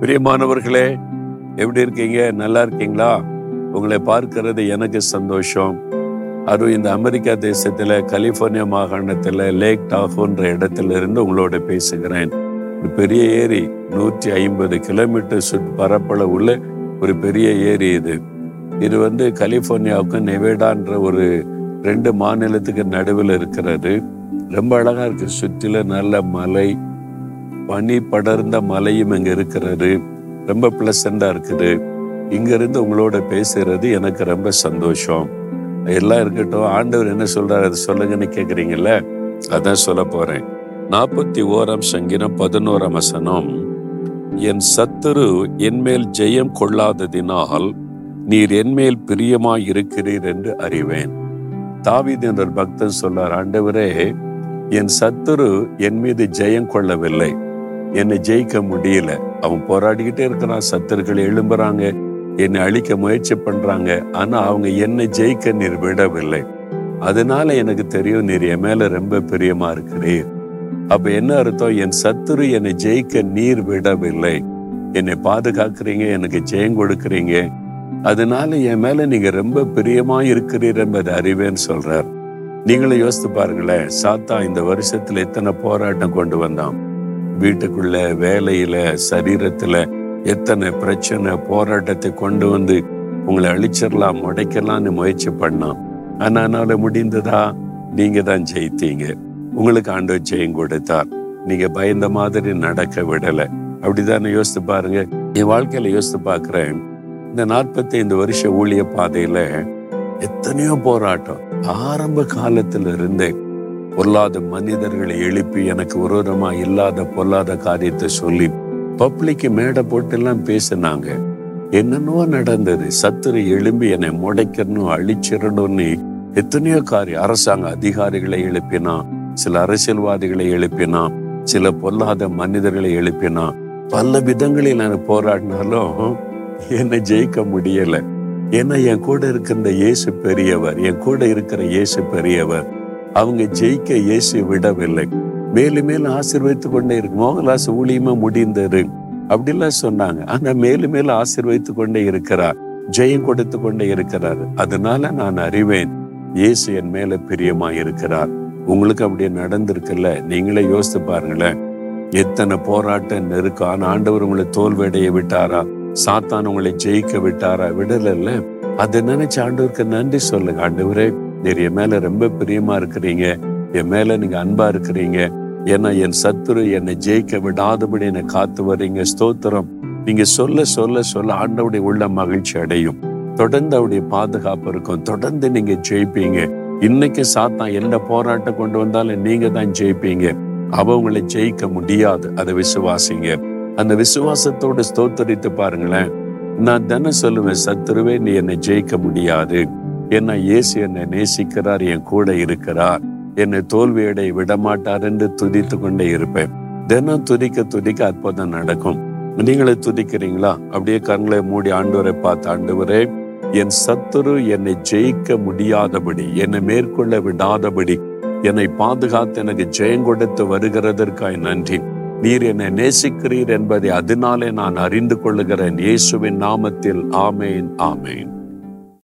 பிரியமானவர்களே எப்படி இருக்கீங்க? நல்லா இருக்கீங்களா? உங்களை பார்க்கிறது எனக்கு சந்தோஷம். அதுவும் இந்த அமெரிக்கா தேசத்துல கலிபோர்னியா மாகாணத்துல லேக் டாஃபோன்ற இடத்துல இருந்து உங்களோட பேசுகிறேன். ஒரு பெரிய ஏரி நூற்றி ஐம்பது கிலோமீட்டர் சுட் பரப்பளவு உள்ள ஒரு பெரிய ஏரி இது. இது வந்து கலிபோர்னியாவுக்கும் நெவேடான்ற ஒரு ரெண்டு மாநிலத்துக்கு நடுவில் இருக்கிறது. ரொம்ப அழகா இருக்கு. சுற்றில நல்ல மலை பனி படர்ந்த மலையும் இங்க இருக்கிறது. ரொம்ப பிளசண்டா இருக்குது. இங்க இருந்து உங்களோட பேசுறது எனக்கு ரொம்ப சந்தோஷம். எல்லாம் இருக்கட்டும் ஆண்டவர் என்ன சொல்றாரு அது சொல்லுங்கன்னு கேக்குறீங்கல்ல? அதான் சொல்ல போறேன். நாற்பத்தி ஓராம் சங்கீதம் பதினோராம் வசனம். என் சத்துரு என்மேல் ஜெயம் கொள்ளாததினால் நீர் என்மேல் பிரியமாய் இருக்கிறீர் என்று அறிவேன். தாவித் என்ற பக்தன் சொல்றார் ஆண்டவரே என் சத்துரு என் மீது ஜெயம் கொள்ளவில்லை. என்னை ஜெயிக்க முடியல. அவன் போராடிக்கிட்டே இருக்கிறான் சத்துருக்கள் எழும்புறாங்க என்னை அழிக்க முயற்சி பண்றாங்க ஆனா அவங்க என்னை ஜெயிக்க நீர் விடவில்லை. அதனால எனக்கு தெரியும் நீர் என் மேல ரொம்ப பிரியமா இருக்கிறீர். அப்ப என்ன அர்த்தம்? என் சத்துரு என்னை ஜெயிக்க நீர் விடவில்லை. என்னை பாதுகாக்கிறீங்க எனக்கு ஜெயம் கொடுக்குறீங்க. அதனால என் மேல நீங்க ரொம்ப பிரியமா இருக்கிறீர் என்பதை அறிவேன்னு சொல்றார். நீங்களும் யோசித்து பாருங்களேன் சாத்தா இந்த வருஷத்துல எத்தனை போராட்டம் கொண்டு வந்தான். வீட்டுக்குள்ள வேலையில சரீரத்துல எத்தனை பிரச்சனை போராட்டத்தை கொண்டு வந்து உங்களை அழிச்சிடலாம் முடைக்கலாம்னு முயற்சி பண்ணான் ஆனா அதனால முடிந்ததா? நீங்க தான் ஜெயித்தீங்க. உங்களுக்கு ஆண்டவர் ஜெயம் கொடுத்தார். நீங்க பயந்த மாதிரி நடக்க விடல. அப்படிதானே யோசித்து பாருங்க. என் வாழ்க்கையில யோசித்து பார்க்குறேன். இந்த நாற்பத்தி ஐந்து வருஷ ஊழிய பாதையில எத்தனையோ போராட்டம் ஆரம்ப காலத்துல இருந்தே பொல்லாத மனிதர்களை எழுப்பி எனக்கு விரோதமா இல்லாத பொல்லாத காரியத்தை சொல்லி பப்ளிக்கு மேடை போட்டு எல்லாம் பேசினாங்க. என்னென்னவோ நடந்தது. சத்துரு எழும்பி என்னை முடைக்கணும் அழிச்சிடணும்னு எத்தனையோ காரியம் அரசாங்க அதிகாரிகளை எழுப்பினா சில அரசியல்வாதிகளை எழுப்பினா சில பொல்லாத மனிதர்களை எழுப்பினா பல விதங்களில் நான் போராடினாலும் என்னை ஜெயிக்க முடியல. ஏன்னா என் கூட இருக்கிற இயேசு பெரியவர் என் கூட இருக்கிற இயேசு பெரியவர் அவங்க ஜெயிக்க இயேசு விடவில்லை. மேலும் மேலும் ஆசிர்வைத்து கொண்டே இருக்கு மோகன்லாஸ் ஊழியமா முடிந்தது. அப்படிலாம் சொன்னாங்க. ஆனா மேலும் மேலும் ஆசிர்வைத்து கொண்டே இருக்கிறார். ஜெயம் கொடுத்து கொண்டே இருக்கிறார். அதனால நான் அறிவேன் இயேசு என் மேல பிரியமா இருக்கிறார். உங்களுக்கு அப்படியே நடந்திருக்குல்ல? நீங்களே யோசித்து பாருங்களேன். எத்தனை போராட்டம் நெருக்கம். ஆனா ஆண்டவர் உங்களை தோல்வடைய விட்டாரா? சாத்தான் உங்களை ஜெயிக்க விட்டாரா? விடல அதை நினைச்சு ஆண்டவருக்கு நன்றி சொல்லுங்க. ஆண்டவரே நீர் என் மேல ரொம்ப பிரியமா இருக்கிறீங்க. என் மேல நீங்க அன்பா இருக்கிறீங்க. ஏன்னா என் சத்துரு என்னை ஜெயிக்க விடாதபடி என்னை காத்து வர்றீங்க. ஸ்தோத்திரம். நீங்க சொல்ல சொல்ல சொல்ல ஆண்டவுடைய உள்ள மகிழ்ச்சி அடையும். தொடர்ந்து அவருடைய பாதுகாப்பு இருக்கும். தொடர்ந்து நீங்க ஜெயிப்பீங்க. இன்னைக்கு சாத்தான் எந்த போராட்டம் கொண்டு வந்தாலும் நீங்க தான் ஜெயிப்பீங்க. அவ உங்களை ஜெயிக்க முடியாது. அதை விசுவாசிங்க. அந்த விசுவாசத்தோட ஸ்தோத்தரித்து பாருங்களேன். நான் தானே சொல்லுவேன் சத்துருவே நீ என்னை ஜெயிக்க முடியாது. ஏன்னா இயேசு என்னை நேசிக்கிறார் என் கூட இருக்கிறார் என்னை தோல்வியடை விடமாட்டார் என்று துதித்து கொண்டே இருப்பேன். தினம் துதிக்க துதிக்க அற்புதம் நடக்கும். நீங்களே துதிக்கிறீங்களா? அப்படியே கண்களை மூடி ஆண்டவரை பார்த்து ஆண்டவரே என் சத்துரு என்னை ஜெயிக்க முடியாதபடி என்னை மேற்கொள்ள விடாதபடி என்னை பாதுகாத்து எனக்கு ஜெயம் கொடுத்து வருகிறதற்காய் நன்றி. நீர் என்னை நேசிக்கிறீர் என்பதை அதனாலே நான் அறிந்து கொள்ளுகிறேன். இயேசுவின் நாமத்தில் ஆமேன் ஆமேன்.